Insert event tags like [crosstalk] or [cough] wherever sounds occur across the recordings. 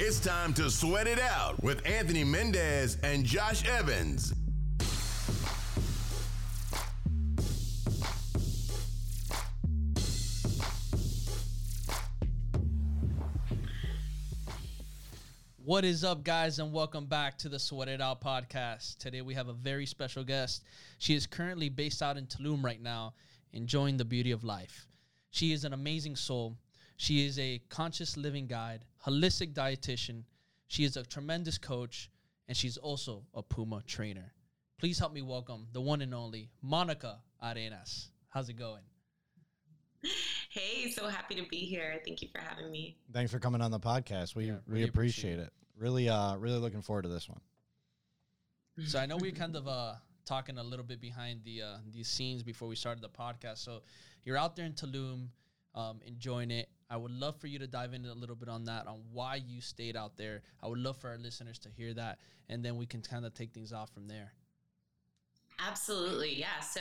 It's time to sweat it out with Anthony Mendez and Josh Evans. What is up, guys, and welcome back to the Sweat It Out podcast. Today we have a very special guest. She is currently based out in Tulum right now, enjoying the beauty of life. She is an amazing soul. She is a conscious living guide, holistic dietitian. She is a tremendous coach, and she's also a Puma trainer. Please help me welcome the one and only Monika Arenas. How's it going? Hey, so happy to be here. Thank you for having me. Thanks for coming on the podcast. We Yeah, we really appreciate, appreciate it. Really uh really looking forward to this one. So I know we're kind of uh talking a little bit behind the uh these scenes before we started the podcast. So you're out there in Tulum, um, enjoying it. I would love for you to dive into a little bit on that, on why you stayed out there. I would love for our listeners to hear that, and then we can kind of take things off from there. Absolutely, yeah. So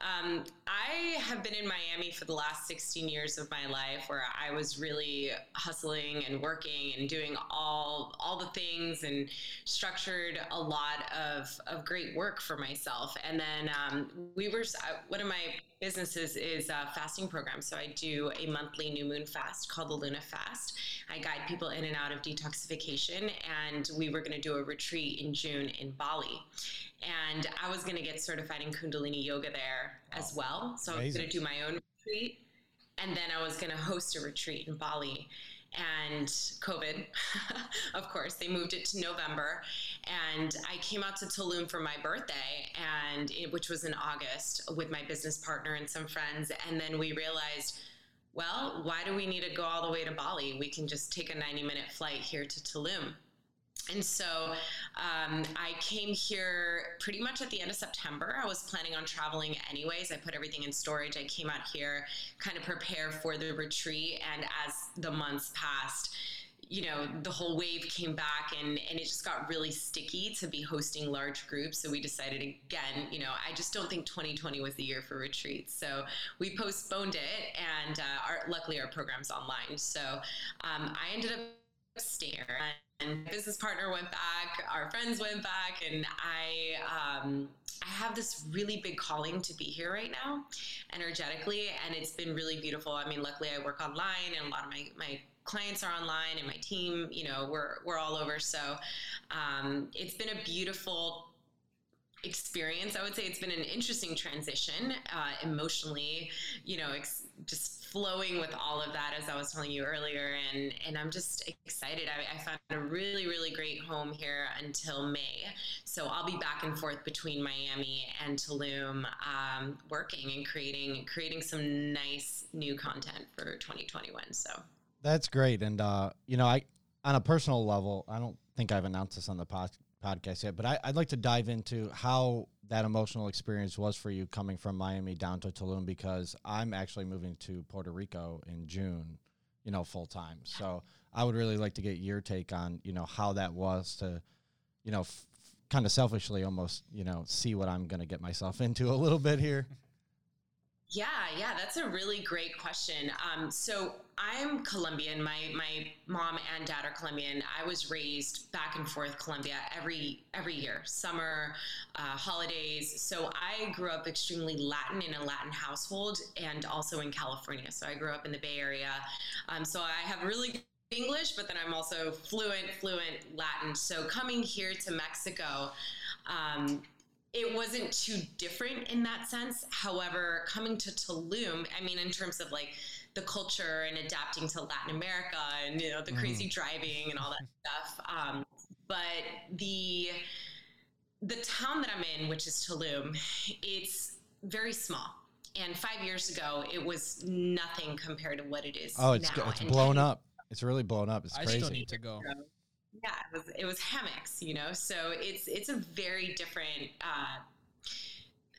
um, I have been in Miami for the last 16 years of my life, where I was really hustling and working and doing all all the things and structured a lot of of great work for myself. And then um, we were uh, one of my businesses is a fasting program. So I do a monthly new moon fast called the LunaFast. I guide people in and out of detoxification, and we were going to do a retreat in June in Bali. And I was going to get certified in Kundalini yoga there as well. So I was going to do my own retreat, and then I was going to host a retreat in Bali. And COVID, [laughs] of course, they moved it to November. And I came out to Tulum for my birthday, and it, which was in August, with my business partner and some friends. And then we realized, well, why do we need to go all the way to Bali? We can just take a 90 minute flight here to Tulum. And so um, I came here pretty much at the end of September. I was planning on traveling anyways. I put everything in storage. I came out here, kind of prepare for the retreat. And as the months passed, you know, the whole wave came back and, and it just got really sticky to be hosting large groups. So we decided again, you know, I just don't think 2020 was the year for retreats. So we postponed it and uh, our, luckily our program's online. So um, I ended up staying and business partner went back, our friends went back, and I um, I have this really big calling to be here right now, energetically, and it's been really beautiful. I mean, luckily I work online, and a lot of my my clients are online, and my team, you know, we're we're all over. So um, it's been a beautiful experience. I would say it's been an interesting transition uh, emotionally, you know, ex- just flowing with all of that, as I was telling you earlier. And, and I'm just excited. I, I found a really, really great home here until May. So I'll be back and forth between Miami and Tulum, um, working and creating, creating some nice new content for 2021. So That's great. And uh, you know, I on a personal level, I don't think I've announced this on the pod, podcast yet, but I, I'd like to dive into how that emotional experience was for you coming from Miami down to Tulum because I'm actually moving to Puerto Rico in June, you know, full time. So I would really like to get your take on, you know, how that was to, you know, f- kind of selfishly almost, you know, see what I'm going to get myself [laughs] into a little bit here. Yeah, yeah, that's a really great question. Um, so I'm Colombian. My my mom and dad are Colombian. I was raised back and forth Colombia every every year, summer, uh, holidays. So I grew up extremely Latin in a Latin household, and also in California. So I grew up in the Bay Area. Um, so I have really English, but then I'm also fluent fluent Latin. So coming here to Mexico. Um, it wasn't too different in that sense. However, coming to Tulum, I mean, in terms of like the culture and adapting to Latin America and you know the crazy driving and all that [laughs] stuff, um, but the the town that I'm in, which is Tulum, it's very small. And five years ago, it was nothing compared to what it is Oh, it's now. it's blown 10 up. It's really blown up. It's I crazy. still need to go. Yeah it was, it was hammocks you know? So it's it's a very different uh,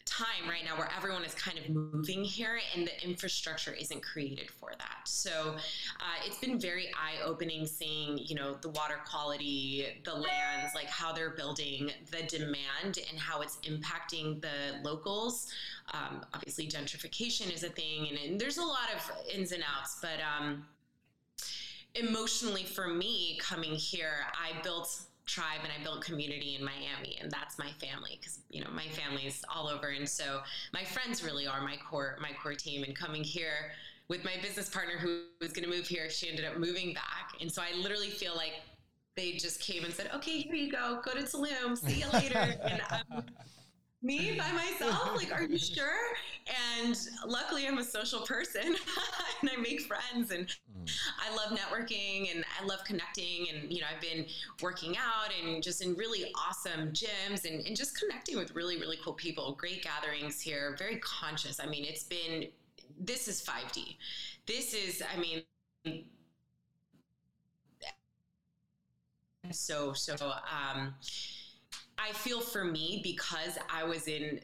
time right now where everyone is kind of moving here and the infrastructure isn't created for that. So uh, it's been very eye-opening seeing you know the water quality the lands like how they're building the demand and how it's impacting the locals. Um, obviously gentrification is a thing and, and there's a lot of ins and outs but um, emotionally for me coming here, I built tribe and I built community in Miami and that's my family because you know my family's all over. And so my friends really are my core my core team. And coming here with my business partner who was going to move here she ended up moving back. And so I literally feel like they just came and said okay here you go. Go to Tulum. See you later. [laughs] And um, me by [laughs] myself? Like are you sure? And luckily i'm a social person [laughs] and i make friends and mm. i love networking and i love connecting and you know i've been working out and just in really awesome gyms and, and just connecting with really really cool people. Great gatherings here. Very conscious. I mean it's been this is 5d this is i mean so so um I feel for me because I was in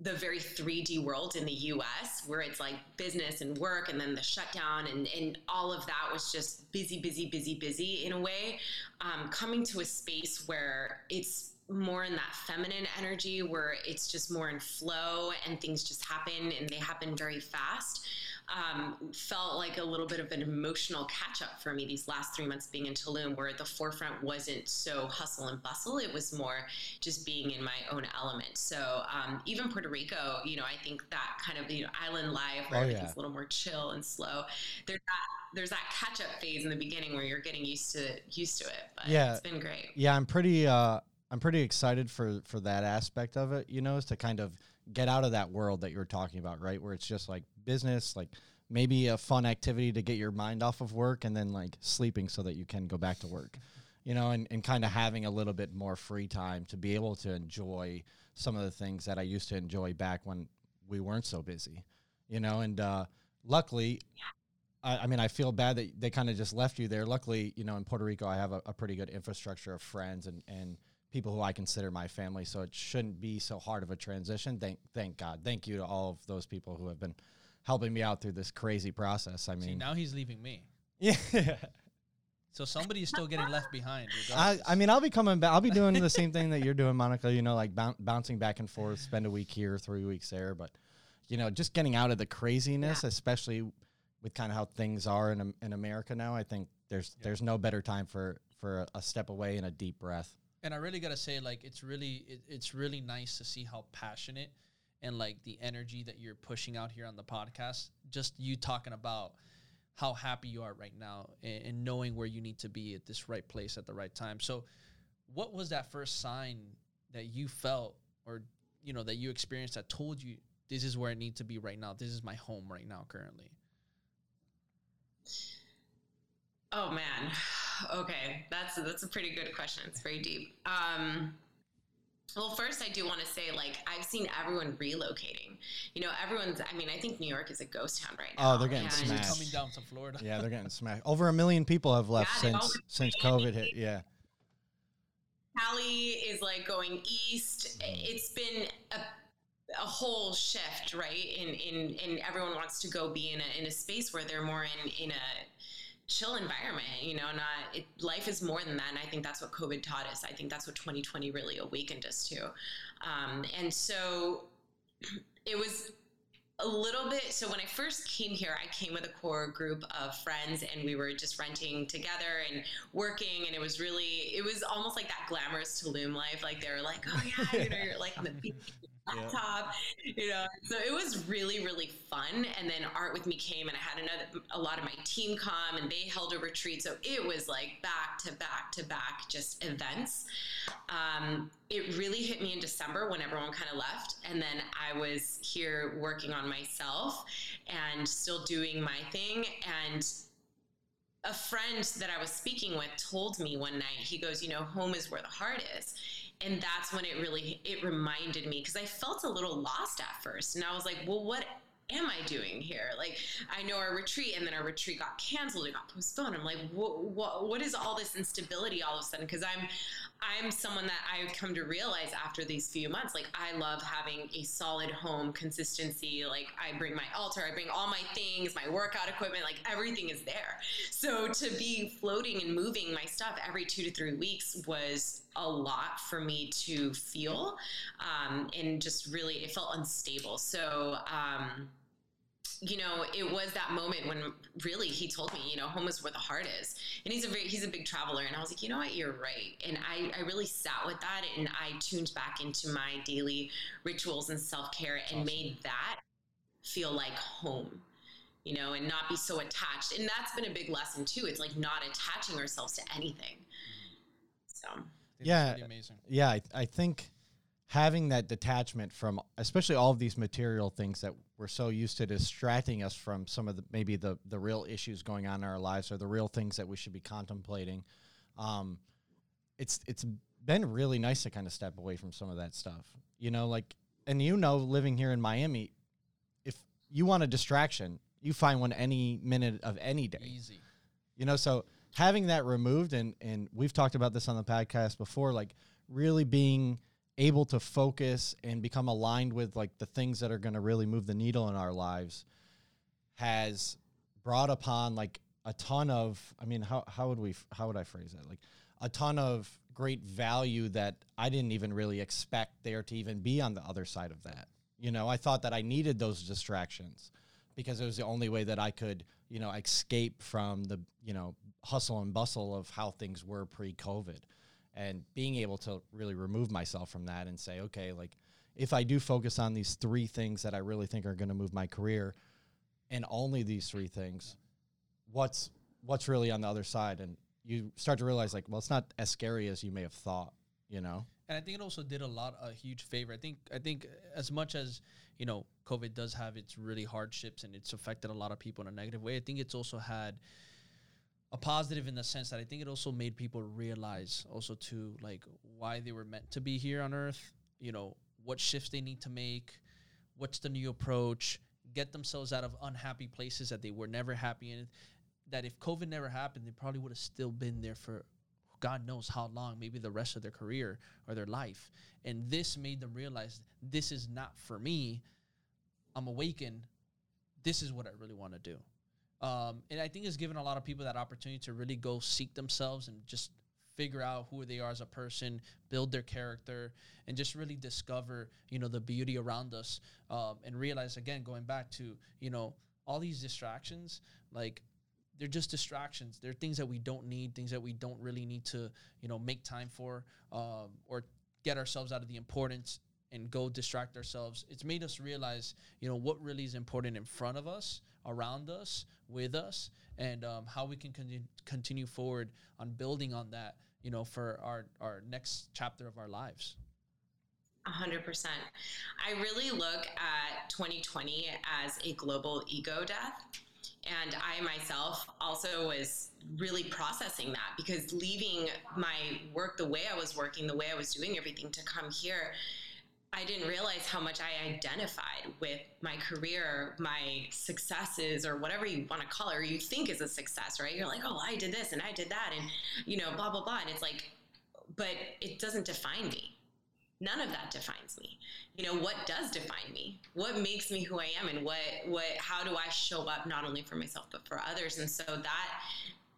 the very 3D world in the US where it's like business and work and then the shutdown and, and all of that was just busy, busy, busy, busy in a way. Um, coming to a space where it's more in that feminine energy where it's just more in flow and things just happen and they happen very fast um, felt like a little bit of an emotional catch up for me these last three months being in Tulum, where the forefront wasn't so hustle and bustle. It was more just being in my own element. So um, even Puerto Rico, you know, I think that kind of you know island life where oh, everything's yeah. a little more chill and slow. There's that there's that catch up phase in the beginning where you're getting used to used to it. But yeah, it's been great. Yeah, I'm pretty. Uh, I'm pretty excited for for that aspect of it. You know, is to kind of get out of that world that you were talking about, right? Where it's just like business, like maybe a fun activity to get your mind off of work and then like sleeping so that you can go back to work you know and, and kind of having a little bit more free time to be able to enjoy some of the things that i used to enjoy back when we weren't so busy you know and uh, luckily I, I, mean i feel bad that they kind of just left you there luckily you know in puerto rico i have a, a pretty good infrastructure of friends and, and people who i consider my family so it shouldn't be so hard of a transition thank thank god thank you to all of those people who have been helping me out through this crazy process. I mean, See, now he's leaving me. Yeah. So somebody is still getting left behind. I, I mean, I'll be coming back. I'll be doing the same thing that you're doing, Monika. You know, like bouncing back and forth, spend a week here, three weeks there. But you know, just getting out of the craziness, yeah. especially with kind of how things are in in America now. I think there's yeah. there's no better time for for a, a, step away and a deep breath. And I really gotta say, like, it's really it, it's really nice to see how passionate and like the energy that you're pushing out here on the podcast. Just you talking about how happy you are right now and, and, knowing where you need to be at this right place at the right time. So, what was that first sign that you felt or you know that you experienced that told you this is where I need to be right now? This is my home right now currently. Oh man. Okay, that's that's a pretty good question. It's very deep. Um, well, first, I do want to say, like, I've seen everyone relocating. You know, everyone's. I mean, I think New York is a ghost town right now. Oh, they're getting smashed. Coming down to Florida. Yeah, they're getting smashed. Over a million people have left yeah, since since COVID hit. Yeah. Cali is like going east. It's been a a whole shift, right? In in in everyone wants to go be in a in a space where they're more in in a chill environment you know not it, life is more than that and i think that's what covid taught us. I think that's what 2020 really awakened us to. Um, and so [clears throat] it was a little bit so when i first came here i came with a core group of friends and we were just renting together and working and it was really it was almost like that glamorous tulum life like they were like oh yeah you know you're like on the beach [laughs] yeah. you know. So it was really, really fun. And then Art with Me came, and I had another a lot of my team come, and they held a retreat. So it was like back to back to back, just events. Um, it really hit me in December when everyone kind of left, and then I was here working on myself and still doing my thing and a friend that I was speaking with told me one night, he goes, you know, home is where the heart is and that's when it really it reminded me because i felt a little lost at first and i was like well what am I doing here? Like, I know our retreat, and then our retreat got canceled, it got postponed. I'm like, what, what, what is all this instability all of a sudden? Because I'm, I'm someone that I've come to realize after these few months, like, I love having a solid home consistency. Like, I bring my altar, I bring all my things, my workout equipment, like, everything is there. So to be floating and moving my stuff every two to three weeks was a lot for me to feel um, and just really it felt unstable so um, you know, it was that moment when really he told me, you know, home is where the heart is. And he's a very, he's a big traveler. And I was like, you know what, you're right. And I, I really sat with that and I tuned back into my daily rituals and self care and awesome. made that feel like home, you know, and not be so attached. And that's been a big lesson too. It's like not attaching ourselves to anything. So, yeah, amazing. yeah, I, I think having that detachment from especially all of these material things that we're so used to distracting us from some of the maybe the the real issues going on in our lives or the real things that we should be contemplating um it's it's been really nice to kind of step away from some of that stuff you know like and you know living here in Miami if you want a distraction you find one any minute of any day. Easy. You know so having that removed and and we've talked about this on the podcast before like really being able to focus and become aligned with like the things that are going to really move the needle in our lives has brought upon like a ton of i mean how, how would we how would i phrase that? Like a ton of great value that i didn't even really expect there to even be on the other side of that. You know i thought that i needed those distractions because it was the only way that i could you know escape from the you know hustle and bustle of how things were pre-covid and being able to really remove myself from that and say, okay, like if I do focus on these three things that I really think are going to move my career, and only these three things, what's what's really on the other side? And you start to realize, like, well, it's not as scary as you may have thought, you know. And I think it also did a lot a huge favor. I think I think as much as you know, COVID does have its really hardships and it's affected a lot of people in a negative way. I think it's also had a positive in the sense that I think it also made people realize also to like why they were meant to be here on earth, you know, what shifts they need to make, what's the new approach, get themselves out of unhappy places that they were never happy in. That if COVID never happened, they probably would have still been there for God knows how long, maybe the rest of their career or their life. And this made them realize this is not for me. I'm awakened. This is what I really want to do. Um, and I think it's given a lot of people that opportunity to really go seek themselves and just figure out who they are as a person, build their character, and just really discover, you know, the beauty around us, um, and realize again, going back to, you know, all these distractions, like they're just distractions. They're things that we don't need, things that we don't really need to, you know, make time for, um, or get ourselves out of the importance and go distract ourselves. It's made us realize, you know, what really is important in front of us, around us, with us, and um, how we can con- continue forward on building on that, you know, for our our next chapter of our lives. 100%. I really look at 2020 as a global ego death. And I myself also was really processing that because leaving my work the way I was working, the way I was doing everything to come here, I didn't realize how much I identified with my career, my successes, or whatever you want to call it, or you think is a success, right? You're like, oh, I did this and I did that, and you know, blah blah blah, and it's like, but it doesn't define me. None of that defines me. You know, what does define me? What makes me who I am, and what what how do I show up not only for myself but for others? And so that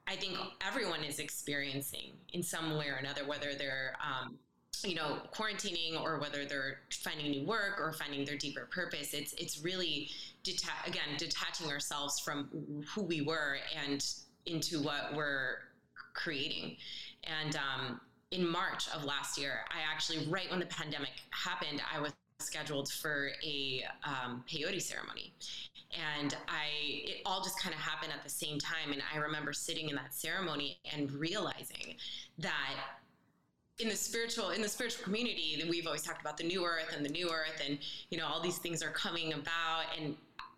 I think everyone is experiencing in some way or another, whether they're um, you know quarantining or whether they're finding new work or finding their deeper purpose it's it's really deta- again detaching ourselves from who we were and into what we're creating. And um, in march of last year i actually right when the pandemic happened i was scheduled for a um, peyote ceremony. And i it all just kind of happened at the same time. And i remember sitting in that ceremony and realizing that in the spiritual in the spiritual community we've always talked about the new earth and the new earth and you know all these things are coming about. And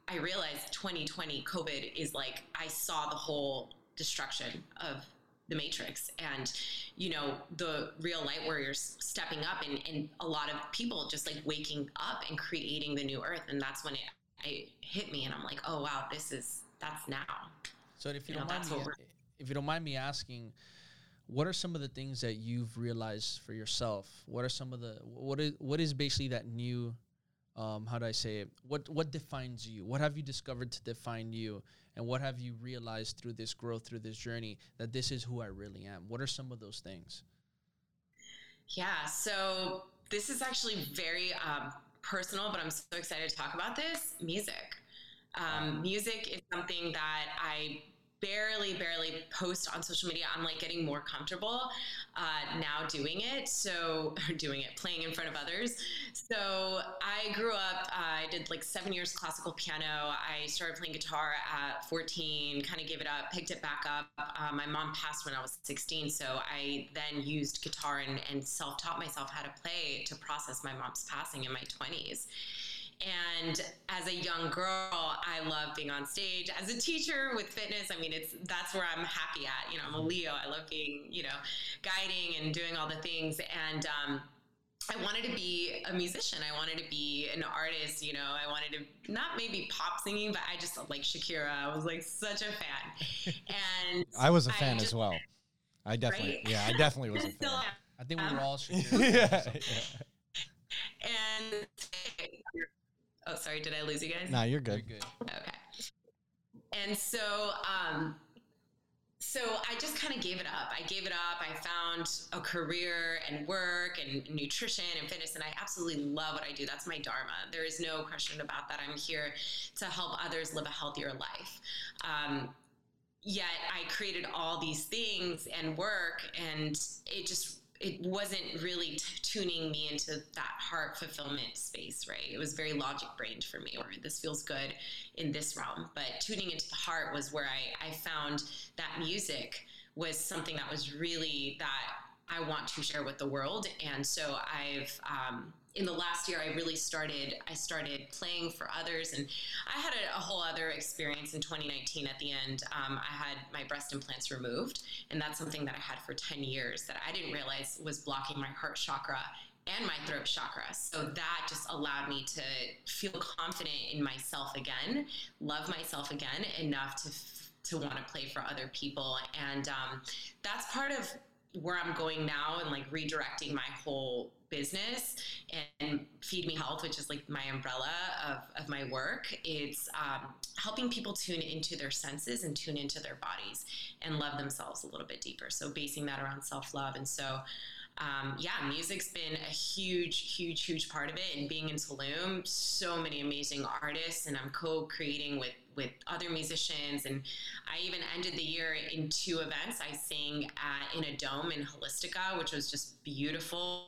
i realized 2020 covid is like i saw the whole destruction of the matrix. And you know the real light warriors stepping up and, and a lot of people just like waking up and creating the new earth. And that's when it, it hit me and i'm like oh wow this is that's now. So if you, you don't know, mind me if you don't mind me asking what are some of the things that you've realized for yourself? What are some of the what is what is basically that new um, how do I say it? What what defines you? What have you discovered to define you? And what have you realized through this growth, through this journey, that this is who I really am? What are some of those things? Yeah, so this is actually very um, personal, but I'm so excited to talk about this music. Um, music is something that I barely, barely post on social media. I'm like getting more comfortable uh, now doing it. So, [laughs] doing it, playing in front of others. So, I grew up, uh, I did like seven years classical piano. I started playing guitar at 14, kind of gave it up, picked it back up. Uh, my mom passed when I was 16. So, I then used guitar and, and self taught myself how to play to process my mom's passing in my 20s. And as a young girl, I love being on stage. As a teacher with fitness, I mean, it's that's where I'm happy at. You know, I'm a Leo. I love being, you know, guiding and doing all the things. And um, I wanted to be a musician. I wanted to be an artist. You know, I wanted to not maybe pop singing, but I just like Shakira. I was like such a fan. [laughs] And I was a fan just, as well. I definitely, right? yeah, I definitely was a [laughs] fan. I think we were all [laughs] Shakira. yeah, yeah. And Oh, sorry. Did I lose you guys? No, you're good. You're good. Okay. And so, um, so I just kind of gave it up. I gave it up. I found a career and work and nutrition and fitness, and I absolutely love what I do. That's my dharma. There is no question about that. I'm here to help others live a healthier life. Um, yet I created all these things and work, and it just it wasn't really t- tuning me into that heart fulfillment space, right? It was very logic brained for me, or this feels good in this realm. But tuning into the heart was where I, I found that music was something that was really that I want to share with the world. And so I've um, in the last year i really started i started playing for others and i had a, a whole other experience in 2019 at the end um, i had my breast implants removed and that's something that i had for 10 years that i didn't realize was blocking my heart chakra and my throat chakra. So that just allowed me to feel confident in myself again, love myself again enough to to want to play for other people, and um, that's part of where I'm going now and like redirecting my whole business and Feed Me Health, which is like my umbrella of, of my work. It's um, helping people tune into their senses and tune into their bodies and love themselves a little bit deeper. So, basing that around self love. And so, um, yeah, music's been a huge, huge, huge part of it. And being in Tulum, so many amazing artists, and I'm co-creating with with other musicians. And I even ended the year in two events. I sang at, in a dome in Holistika, which was just beautiful,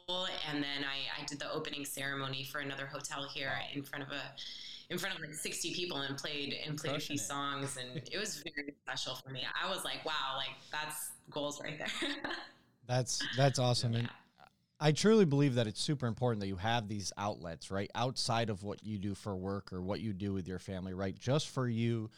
and then I, I did the opening ceremony for another hotel here in front of a in front of like 60 people and played and played Crushing a few it. songs and it was very special for me. I was like, wow, like that's goals right there. [laughs] That's that's awesome. Yeah. And I truly believe that it's super important that you have these outlets, right? Outside of what you do for work or what you do with your family, right? Just for you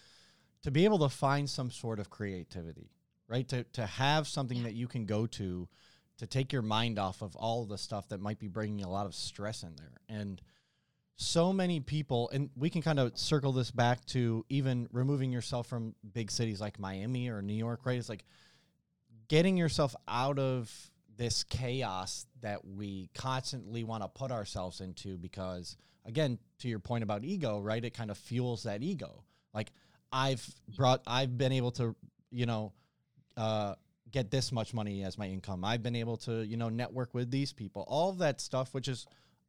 to be able to find some sort of creativity, right? To to have something that you can go to to take your mind off of all the stuff that might be bringing a lot of stress in there. And so many people and we can kind of circle this back to even removing yourself from big cities like Miami or New York, right? It's like getting yourself out of this chaos that we constantly want to put ourselves into because again to your point about ego right it kind of fuels that ego. Like i've brought i've been able to you know uh, get this much money as my income. I've been able to you know network with these people. All that stuff which is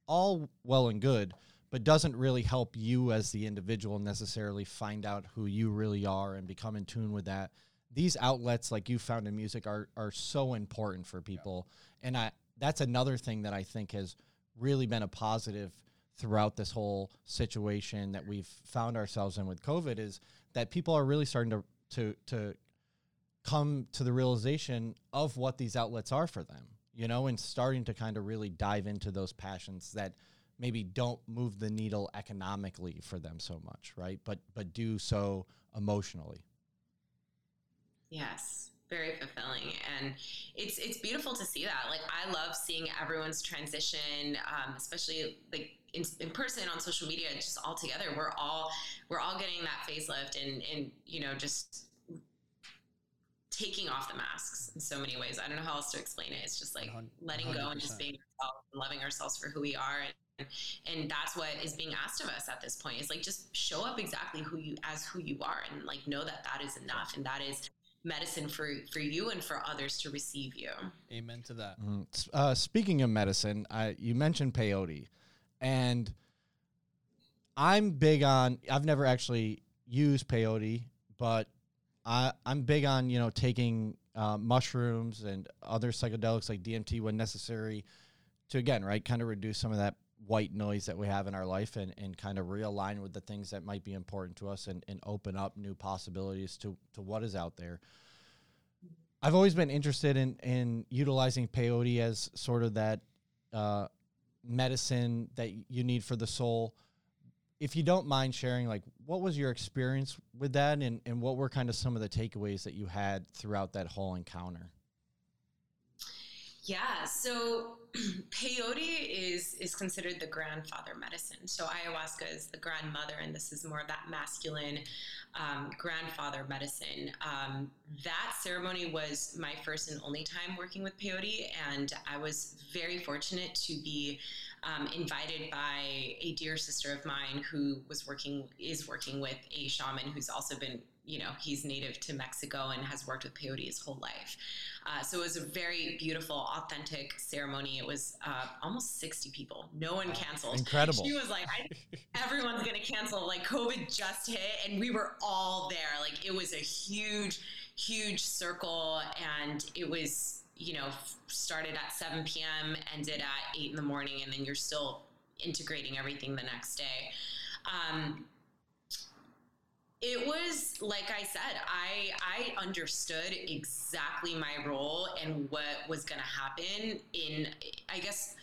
all well and good but doesn't really help you as the individual necessarily find out who you really are and become in tune with that these outlets like you found in music are are so important for people. Yeah. and i that's another thing that i think has really been a positive throughout this whole situation that we've found ourselves in with covid is that people are really starting to to to come to the realization of what these outlets are for them you know and starting to kind of really dive into those passions that maybe don't move the needle economically for them so much right? But but do so emotionally Yes, very fulfilling, and it's it's beautiful to see that. Like I love seeing everyone's transition, um, especially like in, in, person on social media, just all together. We're all we're all getting that facelift, and and you know just taking off the masks in so many ways. I don't know how else to explain it. It's just like 100%. letting go and just being ourselves, and loving ourselves for who we are, and and that's what is being asked of us at this point. Is like just show up exactly who you as who you are, and like know that that is enough, and that is medicine for for you and for others to receive you. Amen to that. Mm. Uh, speaking of medicine, I, you mentioned peyote, and I'm big on. I've never actually used peyote, but I I'm big on you know taking uh, mushrooms and other psychedelics like DMT when necessary to again right kind of reduce some of that white noise that we have in our life and, and kind of realign with the things that might be important to us and, and open up new possibilities to, to what is out there. I've always been interested in, in utilizing peyote as sort of that uh, medicine that you need for the soul. If you don't mind sharing, like, what was your experience with that and, and what were kind of some of the takeaways that you had throughout that whole encounter? Yeah, so [clears throat] peyote is is considered the grandfather medicine. So ayahuasca is the grandmother, and this is more of that masculine um, grandfather medicine. Um, that ceremony was my first and only time working with peyote, and I was very fortunate to be um, invited by a dear sister of mine who was working is working with a shaman who's also been you know he's native to Mexico and has worked with peyote his whole life. Uh, so it was a very beautiful, authentic ceremony. It was uh, almost 60 people. No one canceled. Incredible. She was like, [laughs] everyone's going to cancel. Like COVID just hit and we were all there. Like it was a huge, huge circle and it was, you know, started at 7 p.m., ended at 8 in the morning, and then you're still integrating everything the next day. Um, it was like I said, I I understood exactly my role and what was going to happen. In I guess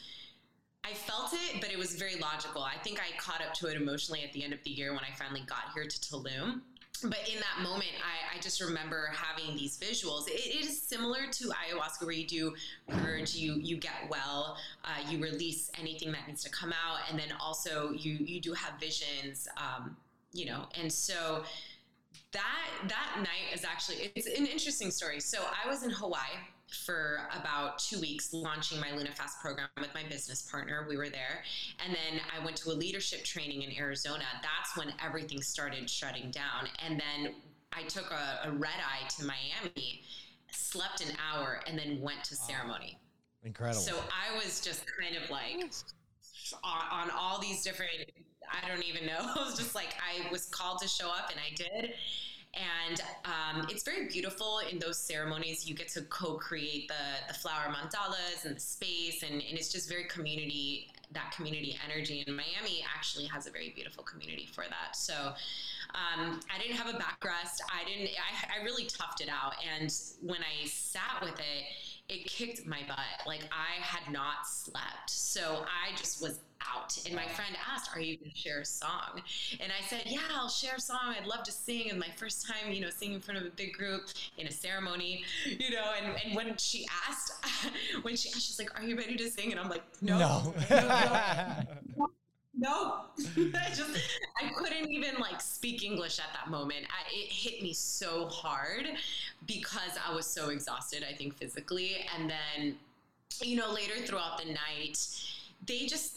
I felt it, but it was very logical. I think I caught up to it emotionally at the end of the year when I finally got here to Tulum. But in that moment, I, I just remember having these visuals. It, it is similar to ayahuasca, where you do purge, you you get well, uh, you release anything that needs to come out, and then also you you do have visions. Um, you know, and so that that night is actually it's an interesting story. So I was in Hawaii for about two weeks launching my LunaFast program with my business partner. We were there. And then I went to a leadership training in Arizona. That's when everything started shutting down. And then I took a, a red eye to Miami, slept an hour, and then went to ceremony. Incredible. So I was just kind of like on, on all these different I don't even know. [laughs] I was just like, I was called to show up and I did. And um, it's very beautiful in those ceremonies. You get to co create the, the flower mandalas and the space, and, and it's just very community, that community energy. And Miami actually has a very beautiful community for that. So um, I didn't have a backrest. I didn't, I, I really toughed it out. And when I sat with it, it kicked my butt. Like I had not slept. So I just was out. And my friend asked, Are you going to share a song? And I said, Yeah, I'll share a song. I'd love to sing. And my first time, you know, singing in front of a big group in a ceremony, you know. And, and when she asked, [laughs] when she asked, she's like, Are you ready to sing? And I'm like, No. No. [laughs] no, no. [laughs] No, [laughs] I [laughs] just I couldn't even like speak English at that moment. I, it hit me so hard because I was so exhausted. I think physically, and then you know later throughout the night, they just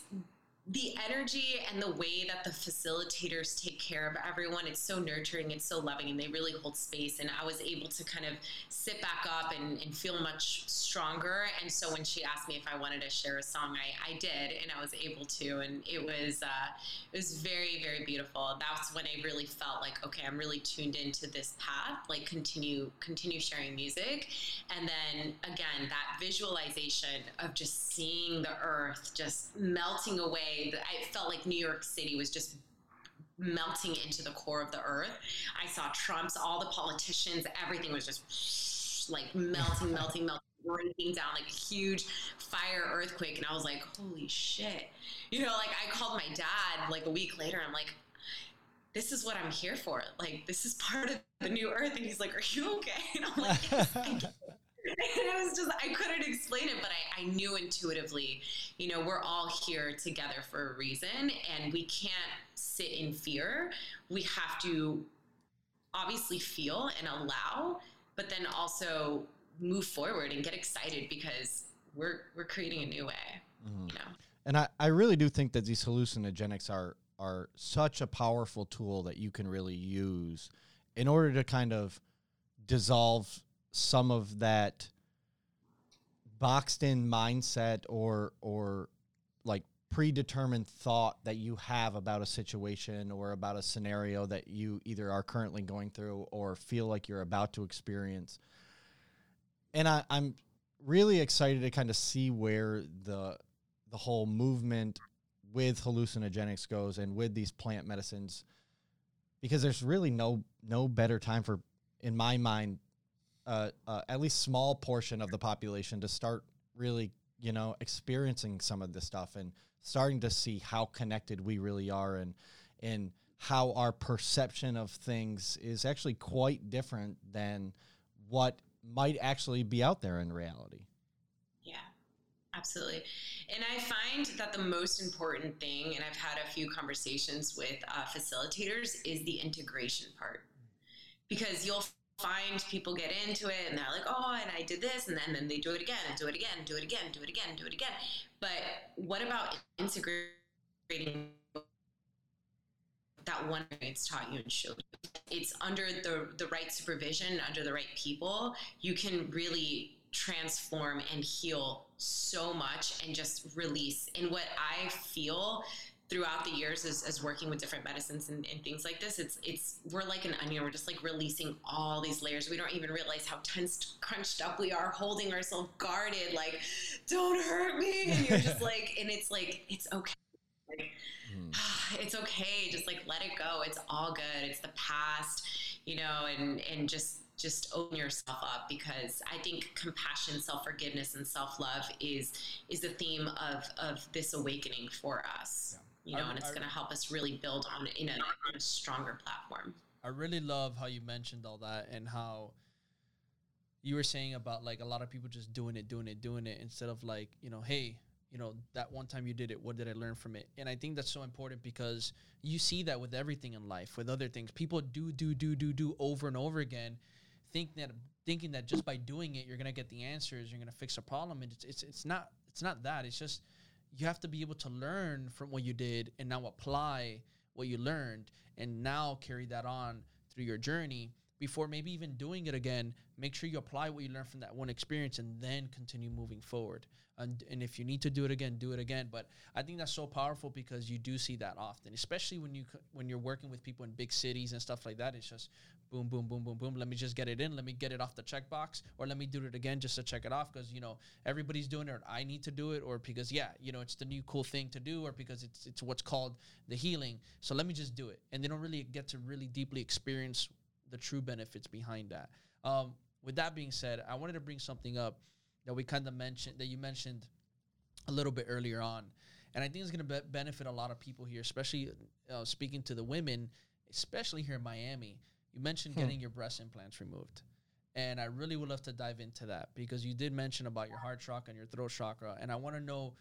the energy and the way that the facilitators take care of everyone it's so nurturing it's so loving and they really hold space. And i was able to kind of sit back up and, and feel much stronger. And so when she asked me if i wanted to share a song i, I did and i was able to. And it was uh, it was very very beautiful. That's when i really felt like okay i'm really tuned into this path like continue continue sharing music. And then again that visualization of just seeing the earth just melting away I felt like New York City was just melting into the core of the earth. I saw Trump's, all the politicians, everything was just like melting, [laughs] melting, melting, breaking down like a huge fire earthquake. And I was like, holy shit. You know, like I called my dad like a week later. I'm like, this is what I'm here for. Like, this is part of the new earth. And he's like, are you okay? [laughs] And I'm like, yes, [laughs] and I was just I couldn't explain it, but I, I knew intuitively, you know, we're all here together for a reason and we can't sit in fear. We have to obviously feel and allow, but then also move forward and get excited because we're we're creating a new way. Mm-hmm. You know. And I, I really do think that these hallucinogenics are are such a powerful tool that you can really use in order to kind of dissolve some of that boxed in mindset or or like predetermined thought that you have about a situation or about a scenario that you either are currently going through or feel like you're about to experience. And I, I'm really excited to kind of see where the the whole movement with hallucinogenics goes and with these plant medicines because there's really no no better time for in my mind uh, uh, at least small portion of the population to start really you know experiencing some of this stuff and starting to see how connected we really are and and how our perception of things is actually quite different than what might actually be out there in reality. Yeah, absolutely. And I find that the most important thing, and I've had a few conversations with uh, facilitators, is the integration part. Because you'll find people get into it and they're like, oh, and I did this, and then, and then they do it again, and do it again, do it again, do it again, do it again. But what about integrating that one experience taught you and showed you? It's under the the right supervision, under the right people, you can really transform and heal so much and just release. And what I feel throughout the years as, as working with different medicines and, and, things like this it's it's we're like an onion. We're just like releasing all these layers. We don't even realize how tensed crunched up we are holding ourselves guarded like don't hurt me. And you're just [laughs] like and it's like it's okay. Like, mm. [sighs] it's okay. Just like let it go. It's all good. It's the past you know and and just just open yourself up because I think compassion, self forgiveness, and self love is is the theme of of this awakening for us. Yeah. You know, I, and it's going to help us really build on in a, on a stronger platform. I really love how you mentioned all that and how you were saying about like a lot of people just doing it, doing it, doing it instead of like you know, hey, you know that one time you did it what did i learn from it and i think that's so important because you see that with everything in life with other things people do do do do do over and over again think that thinking that just by doing it you're gonna get the answers, you're gonna fix a problem. And it's it's it's not it's not that. It's just you have to be able to learn from what you did and now apply what you learned and now carry that on through your journey before maybe even doing it again make sure you apply what you learned from that one experience and then continue moving forward and, and if you need to do it again do it again but i think that's so powerful because you do see that often especially when you when you're working with people in big cities and stuff like that it's just boom, boom, boom, boom, boom. Let me just get it in. Let me get it off the checkbox, or let me do it again just to check it off because you know everybody's doing it. I need to do it, or because yeah, you know it's the new cool thing to do, or because it's it's what's called the healing. So let me just do it, and they don't really get to really deeply experience the true benefits behind that. Um, with that being said, I wanted to bring something up that we kind of mentioned that you mentioned a little bit earlier on, and I think it's going to be- benefit a lot of people here, especially uh, speaking to the women, especially here in Miami. You mentioned hmm. getting your breast implants removed. And I really would love to dive into that because you did mention about your heart chakra and your throat chakra. And I want to know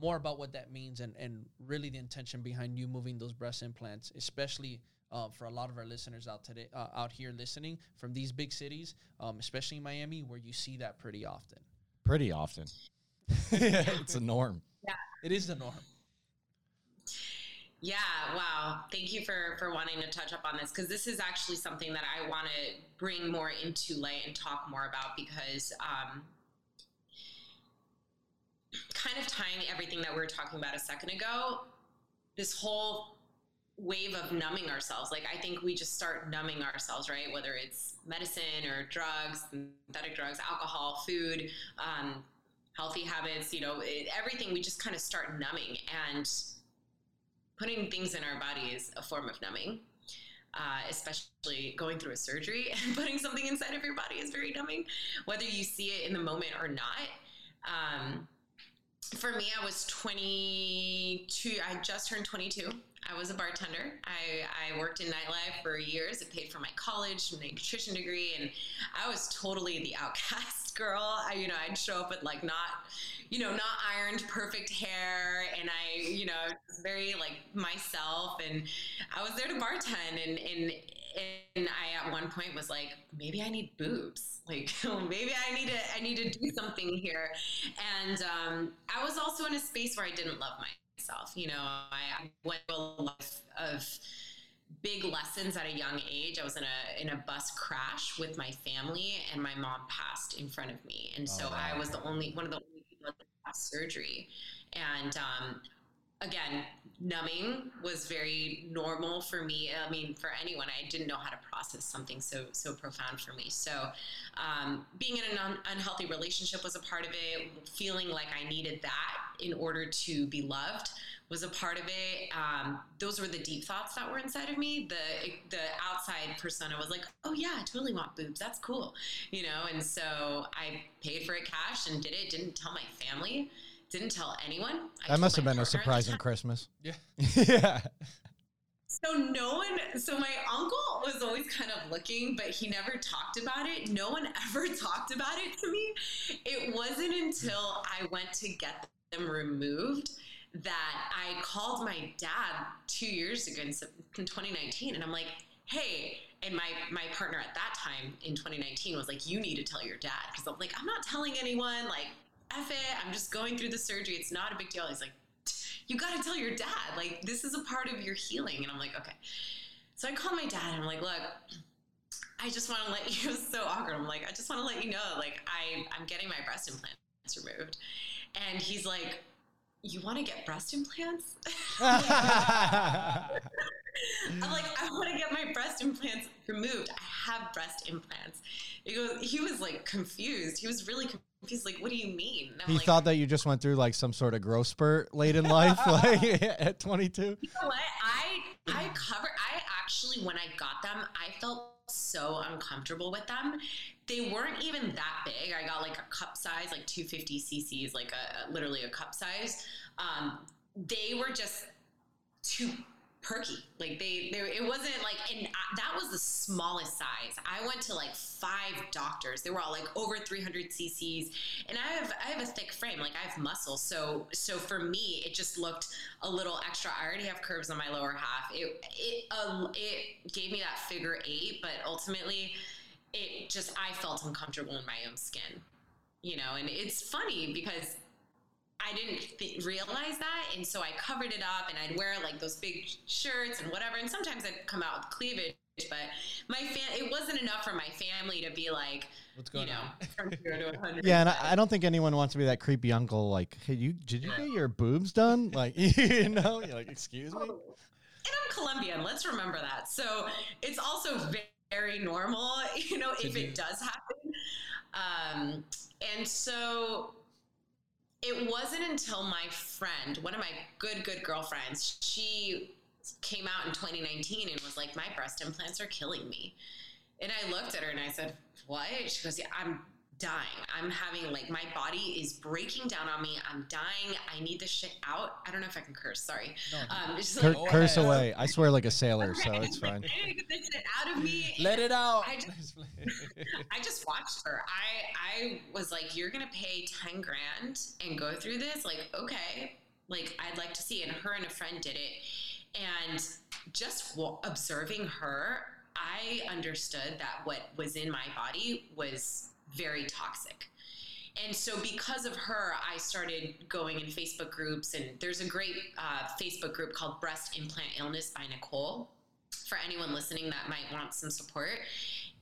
more about what that means and, and really the intention behind you moving those breast implants, especially uh, for a lot of our listeners out today, uh, out here listening from these big cities, um, especially in Miami, where you see that pretty often. Pretty often. [laughs] it's a norm. Yeah. It is the norm. Yeah, wow. Thank you for for wanting to touch up on this because this is actually something that I want to bring more into light and talk more about because um, kind of tying everything that we were talking about a second ago, this whole wave of numbing ourselves. Like I think we just start numbing ourselves, right? Whether it's medicine or drugs, synthetic drugs, alcohol, food, um, healthy habits, you know, it, everything. We just kind of start numbing and putting things in our body is a form of numbing. Uh, especially going through a surgery [laughs] and putting something inside of your body is very numbing, whether you see it in the moment or not. Um, for me, I was 22. I just turned 22. I was a bartender. I, I worked in nightlife for years. It paid for my college, and my nutrition degree, and I was totally the outcast [laughs] girl. I, you know, I'd show up with like not, you know, not ironed, perfect hair, and I, you know, very like myself. And I was there to bartend, and and and I at one point was like, maybe I need boobs. Like [laughs] maybe I need to I need to do something here. And um, I was also in a space where I didn't love myself. You know, I, went through a lot of big lessons at a young age. I was in a in a bus crash with my family, and my mom passed in front of me, and so oh, wow. I was the only one of the only people that had surgery. And um, again, numbing was very normal for me. I mean, for anyone, I didn't know how to process something so so profound for me. So, um, being in an un- unhealthy relationship was a part of it. Feeling like I needed that in order to be loved was a part of it. Um, those were the deep thoughts that were inside of me. The the outside persona was like, "Oh yeah, I totally want boobs. That's cool," you know. And so I paid for it cash and did it. Didn't tell my family didn't tell anyone. I That must have been a partner at the surprising. Christmas. [laughs] Yeah. yeah. So no one. So my uncle was always kind of looking, but he never talked about it. No one [laughs] ever talked about it to me. It wasn't until I went to get them removed that I called my dad two years ago in in 2019, and I'm like, "Hey." And my my partner at that time in 2019 was like, "You need to tell your dad," because I'm like, "I'm not telling anyone." Like, "F it," I'm just going through the surgery. It's not a big deal. He's like, you got to tell your dad like this is a part of your healing. And i'm like okay. So i called my dad and i'm like look i just want to let you [laughs] it was so awkward i'm like i just want to let you know like i i'm getting my breast implants removed. And he's like you want to get breast implants? [laughs] I'm like i want to get my breast implants removed. I have breast implants. He goes he was like confused. He was really confused like what do you mean he like, thought that you just went through like some sort of growth spurt late in life, [laughs] like at 22. You know what? I I cover. I actually, when I got them, I felt so uncomfortable with them. They weren't even that big. I got like a cup size, like 250 cc's, like a literally a cup size. Um, they were just too perky. Like they, they it wasn't like, and I, that was the smallest size. I went to like five doctors. They were all like over 300 cc's, and I have I have a thick frame. Like I have muscle, so so for me, it just looked a little extra. I already have curves on my lower half. It it uh, it gave me that figure eight, but ultimately, it just I felt uncomfortable in my own skin. You know, and it's funny because I didn't th- realize that, and so I covered it up, and I'd wear like those big shirts and whatever, and sometimes I'd come out with cleavage, but my fan it wasn't enough for my family to be like, What's you going know, on? [laughs] from zero to 100. Yeah, and I, I don't think anyone wants to be that creepy uncle. Like, hey, you did you Yeah. get your boobs done? [laughs] Like, [laughs] you know, you're like, excuse me. And I'm Colombian. Let's remember that. So it's also very normal, you know, To if do. it does happen. Um, and so it wasn't until my friend, one of my good, good girlfriends, she came out in 2019 and was like, My breast implants are killing me. And I looked at her and I said, What? She goes, Yeah, I'm dying. I'm having like my body is breaking down on me. I'm dying. I need this shit out. I don't know if I can curse. Sorry. No, Um, just Cur- like, curse away. I swear like a sailor, so it's fine. I need to get this shit out of me. Let it out. I just- [laughs] I just watched her. I I was like, you're gonna pay ten grand and go through this? Like, okay. Like, I'd like to see. And her and a friend did it, and just wa- observing her, I understood that what was in my body was very toxic. And so, because of her, I started going in Facebook groups, and there's a great uh, Facebook group called Breast Implant Illness by Nicole. For anyone listening that might want some support,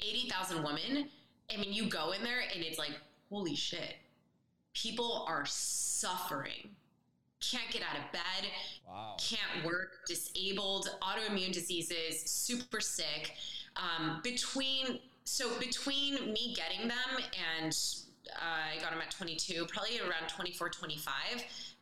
80,000 women. I mean, you go in there and it's like, holy shit. People are suffering, can't get out of bed, wow. can't work, disabled, autoimmune diseases, super sick. Um, between so between me getting them and uh, I got them at 22, probably around 24, 25.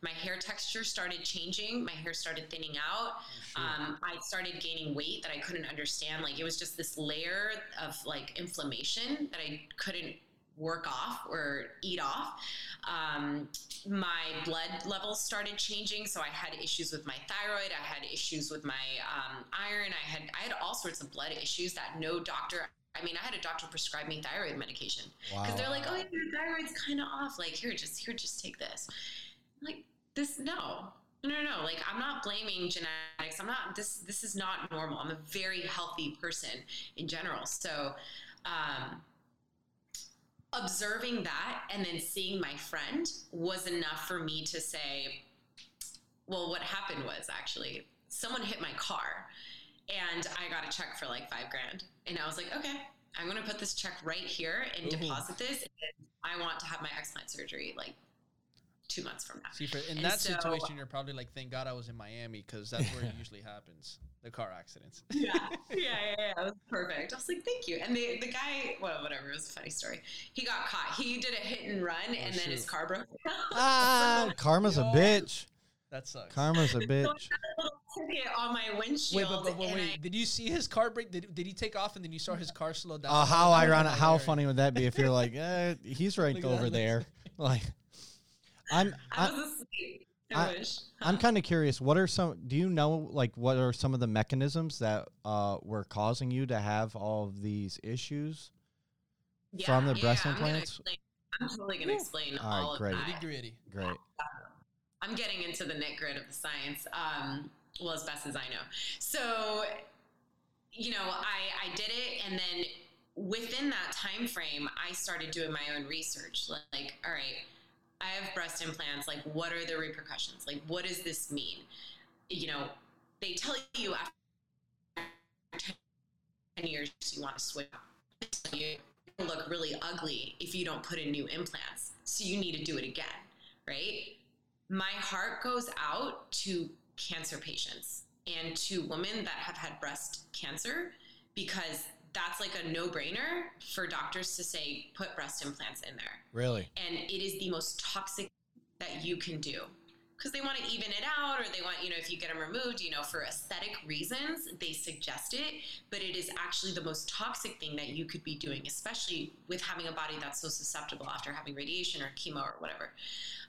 My hair texture started changing. My hair started thinning out. Um, I started gaining weight that I couldn't understand. Like it was just this layer of like inflammation that I couldn't work off or eat off. Um, my blood levels started changing, so I had issues with my thyroid. I had issues with my um, iron. I had I had all sorts of blood issues that no doctor. I mean, I had a doctor prescribe me thyroid medication because Wow. they're like, "Oh, yeah, your thyroid's kind of off. Like, here, just here, just take this." I'm like this, no, no, no, no. Like, I'm not blaming genetics. I'm not. This, this is not normal. I'm a very healthy person in general. So, um, observing that and then seeing my friend was enough for me to say, well, what happened was actually someone hit my car and I got a check for like five grand. And I was like, okay, I'm going to put this check right here and Ooh. deposit this. And I want to have my explant surgery like two months from now. See, for, in And that so- situation, you're probably like, thank God I was in Miami because that's where it [laughs] usually happens. The car accidents. yeah, yeah, [laughs] yeah, yeah. It was perfect. I was like, thank you. And the the guy, well, whatever. It was a funny story. He got caught. He did a hit and run, and then his car broke down. [laughs] Ah, karma's a bitch. That sucks. Karma's a [laughs] So I bitch. got a little ticket on my windshield. Wait, but, but, but wait, I- did you see his car break? Did, did he take off and then you saw his car slow down? Oh, how That was ironic! How hilarious. funny would that be if you're like, [laughs] eh, he's right Look that, over there. [laughs] Like, I'm, I I'm, was asleep. I, I- wish. I'm kind of curious. What are some? Do you know, like, what are some of the mechanisms that uh, were causing you to have all of these issues? from the breast I'm gonna implants? explain- I'm totally going to explain All right, all of great. that. Nitty gritty. Great. I'm getting into the nit grit of the science, um, well, as best as I know. So, you know, I, I did it, and then within that time frame, I started doing my own research. Like, all right, I have breast implants. Like, what are the repercussions? Like, what does this mean? You know, they tell you after 10 years you want to switch. You look really ugly if you don't put in new implants. So you need to do it again, right? My heart goes out to cancer patients and to women that have had breast cancer because that's like a no brainer for doctors to say, put breast implants in there Really? and it is the most toxic that you can do because they want to even it out or they want you know if you get them removed you know for aesthetic reasons they suggest it but it is actually the most toxic thing that you could be doing especially with having a body that's so susceptible after having radiation or chemo or whatever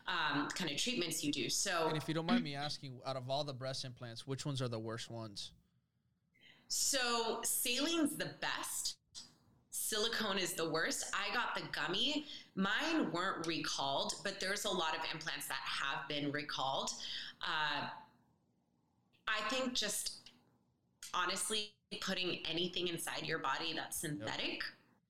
um, kind of treatments you do so And if you don't mind me [clears throat] asking, out of all the breast implants, which ones are the worst ones? So saline's the best. Silicone is the worst. I got the gummy. Mine weren't recalled, but there's a lot of implants that have been recalled. Uh, I think just honestly putting anything inside your body that's synthetic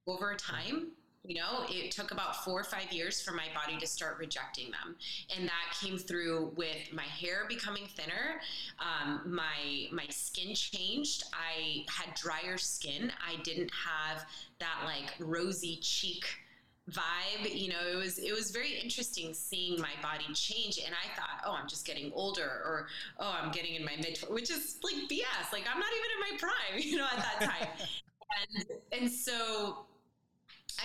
over time. You know, it took about four or five years for my body to start rejecting them. And that came through with my hair becoming thinner, um, my my skin changed. I had drier skin. I didn't have that like rosy cheek vibe. You know, it was it was very interesting seeing my body change. And I thought, oh, I'm just getting older, or oh, I'm getting in my mid, which is like BS. Like I'm not even in my prime, [laughs] you know, at that time. and and so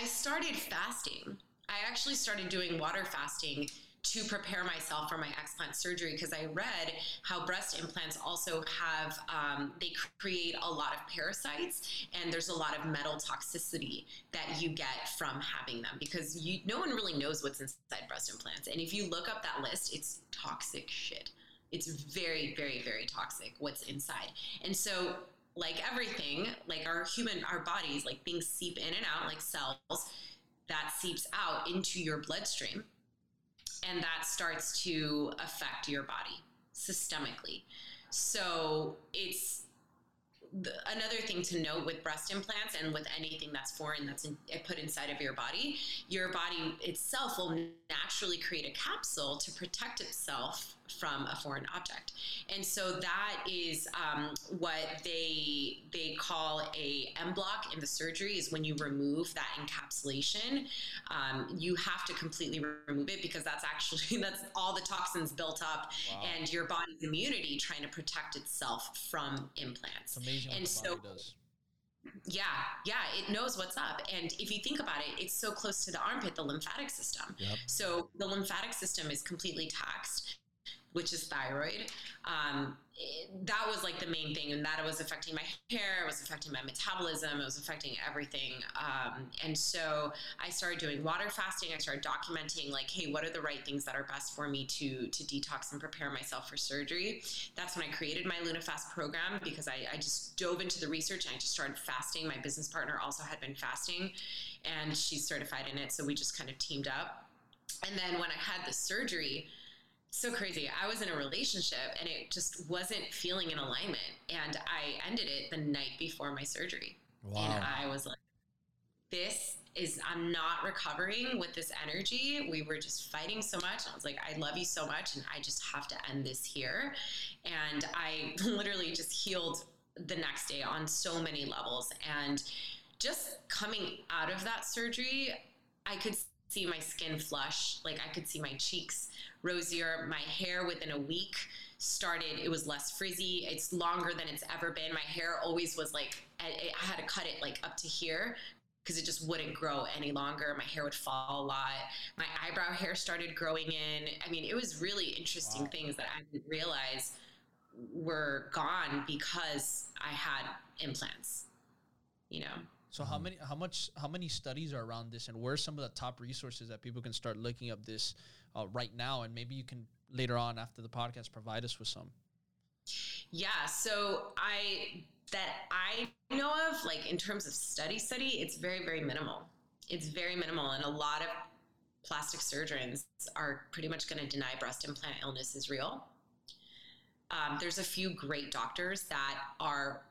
I started fasting. I actually started doing water fasting to prepare myself for my explant surgery because I read how breast implants also have um, they create a lot of parasites and there's a lot of metal toxicity that you get from having them because you no one really knows what's inside breast implants. And if you look up that list it's toxic shit. It's very very very toxic what's inside. And so like everything like our human our bodies like things seep in and out like cells that seeps out into your bloodstream and that starts to affect your body systemically. So it's the, another thing to note with breast implants and with anything that's foreign that's in, put inside of your body, your body itself will naturally create a capsule to protect itself from a foreign object, and so that is um, what they they call a en bloc in the surgery is when you remove that encapsulation. Um, you have to completely remove it because that's actually [laughs] that's all the toxins built up Wow. and your body's immunity trying to protect itself from implants. It's amazing And so- does. Yeah, yeah, it knows what's up. And if you think about it, it's so close to the armpit, the lymphatic system. Yep. So the lymphatic system is completely taxed, which is thyroid. Um, it- that was like the main thing, and that was affecting my hair, it was affecting my metabolism, it was affecting everything. Um, and so I started doing water fasting. I started documenting, like, hey, what are the right things that are best for me to to detox and prepare myself for surgery? That's when I created my LunaFast program because I, I just dove into the research and I just started fasting. My business partner also had been fasting, and she's certified in it, so we just kind of teamed up. And then when I had the surgery, so crazy. I was in a relationship and it just wasn't feeling in alignment. And I ended it the night before my surgery. Wow. And I was like, this is, I'm not recovering with this energy. We were just fighting so much. I was like, I love you so much. And I just have to end this here. And I [laughs] literally just healed the next day on so many levels. And just coming out of that surgery, I could see my skin flush. Like I could see my cheeks rosier. My hair within a week started, it was less frizzy. It's longer than it's ever been. My hair always was like, I, I had to cut it like up to here because it just wouldn't grow any longer. My hair would fall a lot. My eyebrow hair started growing in. I mean, it was really interesting wow. things that I didn't realize were gone because I had implants. You know. So how many how much how many studies are around this and where are some of the top resources that people can start looking up this uh, right now and maybe you can later on after the podcast provide us with some. Yeah, so I that I know of like in terms of study study, it's very very minimal. It's very minimal and a lot of plastic surgeons are pretty much going to deny breast implant illness is real. Um, there's a few great doctors that are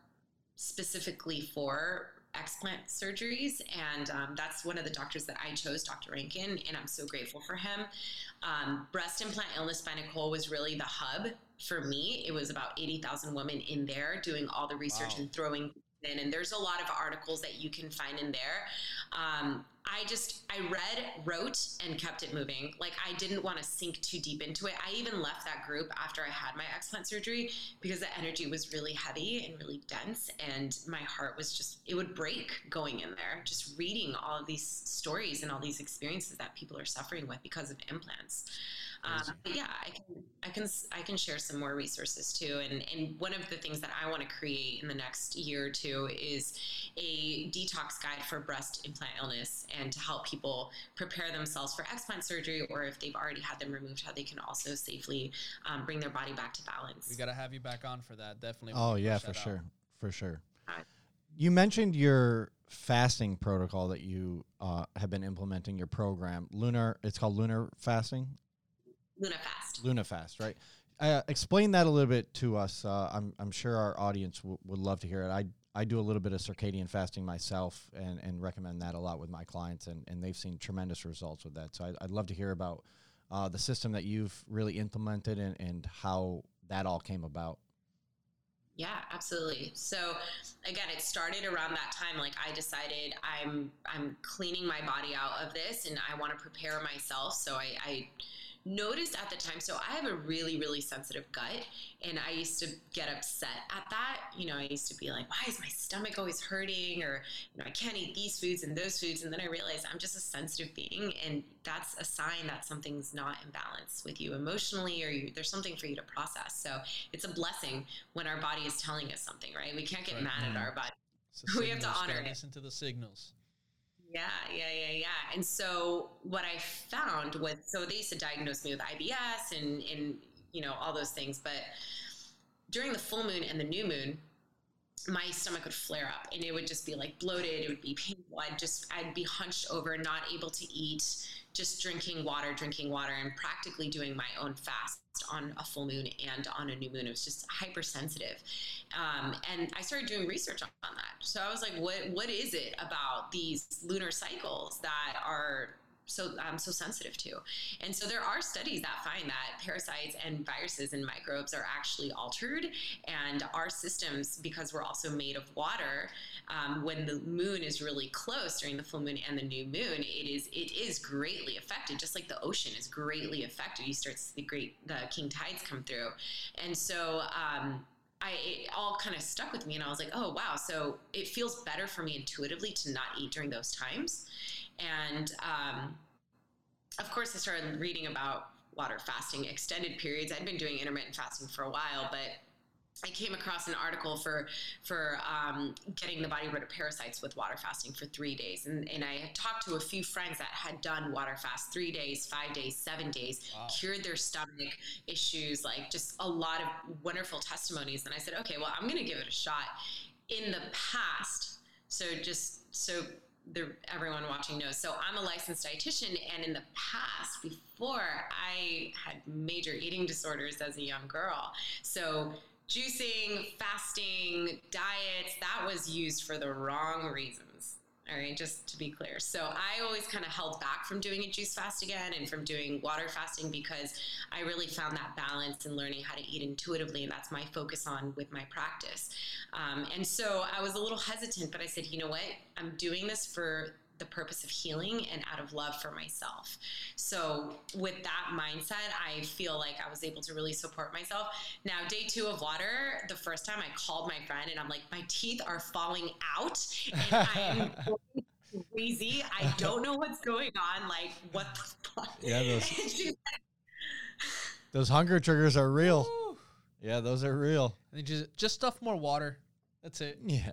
specifically for explant surgeries, and um, that's one of the doctors that I chose, Dr. Rankin, and I'm so grateful for him. Um, breast implant illness by Nicole was really the hub for me. It was about 80,000 women in there doing all the research wow. and throwing and there's a lot of articles that you can find in there. Um, I just I read, wrote, and kept it moving. Like I didn't want to sink too deep into it. I even left that group after I had my explant surgery because the energy was really heavy and really dense, and my heart was just it would break going in there. Just reading all of these stories and all these experiences that people are suffering with because of implants. Um, but yeah, I can, I can, I can share some more resources too. And, and one of the things that I want to create in the next year or two is a detox guide for breast implant illness and to help people prepare themselves for explant surgery or if they've already had them removed, how they can also safely um, bring their body back to balance. We got to have you back on for that. Definitely. Oh yeah, for sure. Out. For sure. you mentioned your fasting protocol that you uh, have been implementing your program lunar it's called lunar fasting LunaFast. LunaFast, right? Uh, explain that a little bit to us. Uh, I'm, I'm sure our audience w- would love to hear it. I, I do a little bit of circadian fasting myself and, and recommend that a lot with my clients, and, and they've seen tremendous results with that. So I'd, I'd love to hear about uh, the system that you've really implemented and, and how that all came about. Yeah, absolutely. So again, it started around that time. Like I decided I'm I'm cleaning my body out of this, and I want to prepare myself. So I, I noticed at the time, so I have a really, really sensitive gut, and I used to get upset at that. You know, I used to be like, why is my stomach always hurting? Or, you know, I can't eat these foods and those foods. And then I realized I'm just a sensitive being, and that's a sign that something's not in balance with you emotionally, or you, there's something for you to process. So it's a blessing when our body is telling us something, right? We can't get right. mad at mm-hmm. our body. [laughs] We have to honor it. Listen to the signals. Yeah, yeah, yeah, yeah. And so what I found was so they used to diagnose me with IBS and and you know all those things, but during the full moon and the new moon, my stomach would flare up and it would just be like bloated. It would be painful. I'd just I'd be hunched over, not able to eat, just drinking water, drinking water, and practically doing my own fast on a full moon and on a new moon. It was just hypersensitive. Um, and I started doing research on, on that. So I was like, what what is it about these lunar cycles that are so I'm so sensitive to. And so there are studies that find that parasites and viruses and microbes are actually altered, and our systems, because we're also made of water, um, when the moon is really close during the full moon and the new moon, it is it is greatly affected. Just like the ocean is greatly affected, you start to see the great the king tides come through, and so. Um, I it all kind of stuck with me, and I was like, "Oh wow!" So it feels better for me intuitively to not eat during those times, and um, of course, I started reading about water fasting extended periods. I'd been doing intermittent fasting for a while, but I came across an article for for um, getting the body rid of parasites with water fasting for three days, and, and I had talked to a few friends that had done water fast three days, five days, seven days, wow. cured their stomach issues, like just a lot of wonderful testimonies. And I said, okay, well, I'm going to give it a shot. In the past, so just so the, everyone watching knows. So I'm a licensed dietitian, and in the past, before I had major eating disorders as a young girl, so juicing, fasting, diets, that was used for the wrong reasons. All right, just to be clear. So I always kind of held back from doing a juice fast again and from doing water fasting because I really found that balance in learning how to eat intuitively, and that's my focus on with my practice. Um, and so I was a little hesitant, but I said, you know what? I'm doing this for the purpose of healing and out of love for myself. So, with that mindset, I feel like I was able to really support myself. Now, day two of water, the first time I called my friend and I'm like, my teeth are falling out and I'm [laughs] crazy. I don't know what's going on. Like, what the fuck? Yeah, those- [laughs] And [laughs] Those hunger triggers are real. Woo. Yeah, those are real. And just just stuff more water. That's it. Yeah.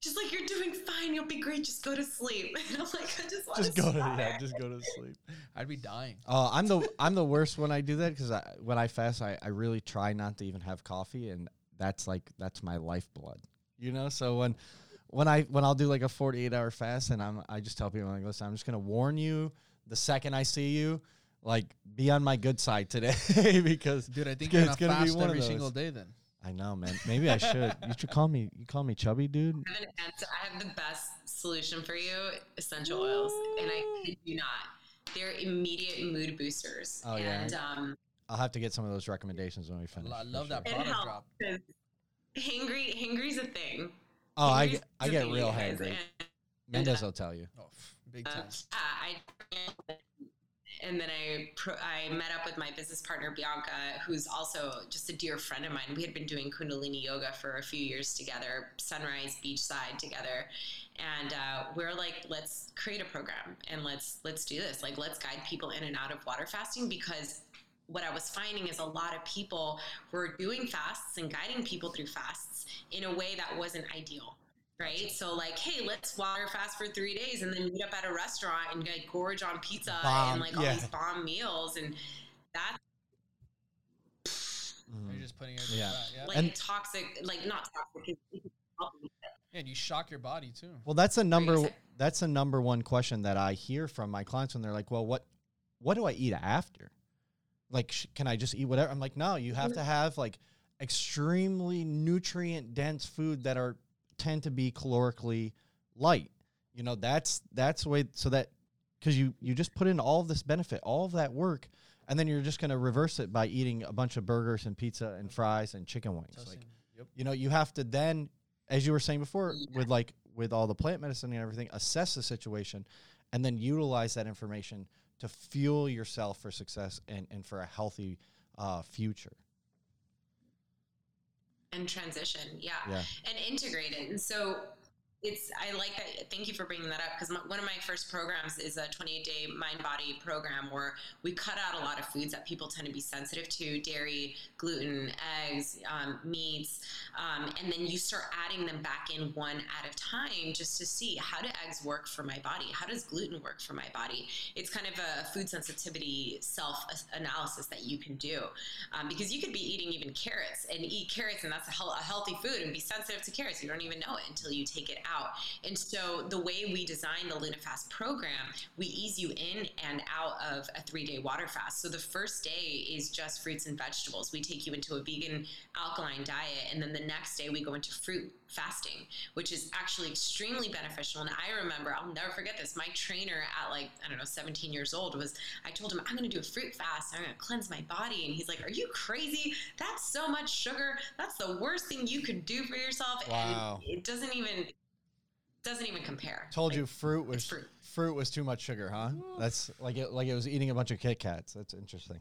She's like, you're doing fine. You'll be great. Just go to sleep. [laughs] And I'm like, I just want Just to go to stop yeah, just go to sleep. I'd be dying. Uh, I'm the I'm the worst when I do that because I, when I fast, I, I really try not to even have coffee, and that's like that's my lifeblood, you know. So when when I when I'll do like a 48 hour fast, and I'm I just tell people I'm like, listen, I'm just gonna warn you the second I see you, like be on my good side today [laughs] because Dude, I think it's you're gonna- gonna, gonna be fast one every single day then. I know, man. Maybe I should. you should call me. You call me chubby, dude. I have, an answer. I have the best solution for you essential oils. And I kid you not. They're immediate mood boosters. Oh, yeah. and, um, I'll have to get some of those recommendations when we finish. lo- I for love that it product helps. drop. 'cause Hangry, hangry's a thing. Oh, I Hangry's get I a get real you guys. hangry. And, Mendez will tell you. Oh, pff, big uh, time. yeah, I and then I I met up with my business partner Bianca, who's also just a dear friend of mine. We had been doing Kundalini yoga for a few years together, sunrise beachside together, and uh, we're like, let's create a program and let's let's do this. Like, let's guide people in and out of water fasting because what I was finding is a lot of people were doing fasts and guiding people through fasts in a way that wasn't ideal. Right. So like, hey, let's water fast for three days and then meet up at a restaurant and like gorge on pizza Bomb, and like all yeah. these bomb meals and that's Mhm. You're just putting it Yeah. back, yeah. like And- toxic, like not toxic. it's- it's healthy. yeah, and you shock your body too. Well, that's a number. That's a number one question that I hear from my clients when they're like, "Well, what, what do I eat after? Like, sh- can I just eat whatever?" I'm like, "No, you have to have like extremely nutrient dense food that are tend to be calorically light. You know, that's that's the way so that because you you just put in all of this benefit, all of that work, and then you're just going to reverse it by eating a bunch of burgers and pizza and fries and chicken wings. Like, Yep. you know you have to then as you were saying before with like with all the plant medicine and everything assess the situation and then utilize that information to fuel yourself for success and, and for a healthy uh, future and transition. Yeah. yeah and integrate it. And so it's, I like that. Thank you for bringing that up because one of my first programs is a 28 day mind body program where we cut out a lot of foods that people tend to be sensitive to dairy, gluten, eggs, um, meats. Um, and then you start adding them back in one at a time just to see how do eggs work for my body? How does gluten work for my body? It's kind of a food sensitivity self analysis that you can do um, because you could be eating even carrots and eat carrots and that's a, healthy food and be sensitive to carrots. You don't even know it until you take it out. And so the way we design the LunaFast program, we ease you in and out of a three day water fast. So the first day is just fruits and vegetables. We take you into a vegan alkaline diet. And then the next day we go into fruit fasting, which is actually extremely beneficial. And I remember, I'll never forget this. My trainer at like, I don't know, 17 years old was, I told him, I'm going to do a fruit fast. I'm going to cleanse my body. And he's like, Are you crazy? That's so much sugar. That's the worst thing you could do for yourself. Wow. And it doesn't even, doesn't even compare. told Like, you fruit was fruit. fruit was too much sugar huh that's like it like it was eating a bunch of kit kats that's interesting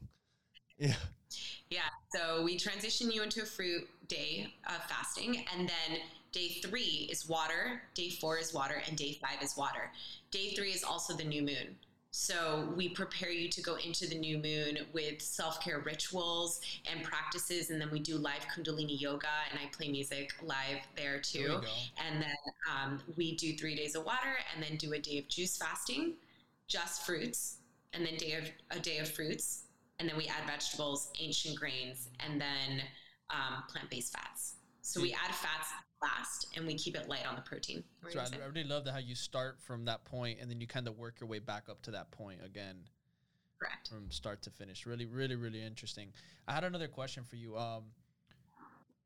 yeah Yeah. So we transition you into a fruit day of fasting. And then day three is water, day four is water, and day five is water. Day three is also the new moon. So we prepare you to go into the new moon with self care rituals and practices. And then we do live Kundalini yoga, and I play music live there There too. go. And then um, we do three days of water, and then do a day of juice fasting, just fruits, and then day of a day of fruits, and then we add vegetables, ancient grains, and then um, plant-based fats. So we add fats last, and we keep it light on the protein. What So were I, I really love that how you start from that point and then you kind of work your way back up to that point again Correct. from start to finish. Really, really, really interesting. I had another question for you. Um,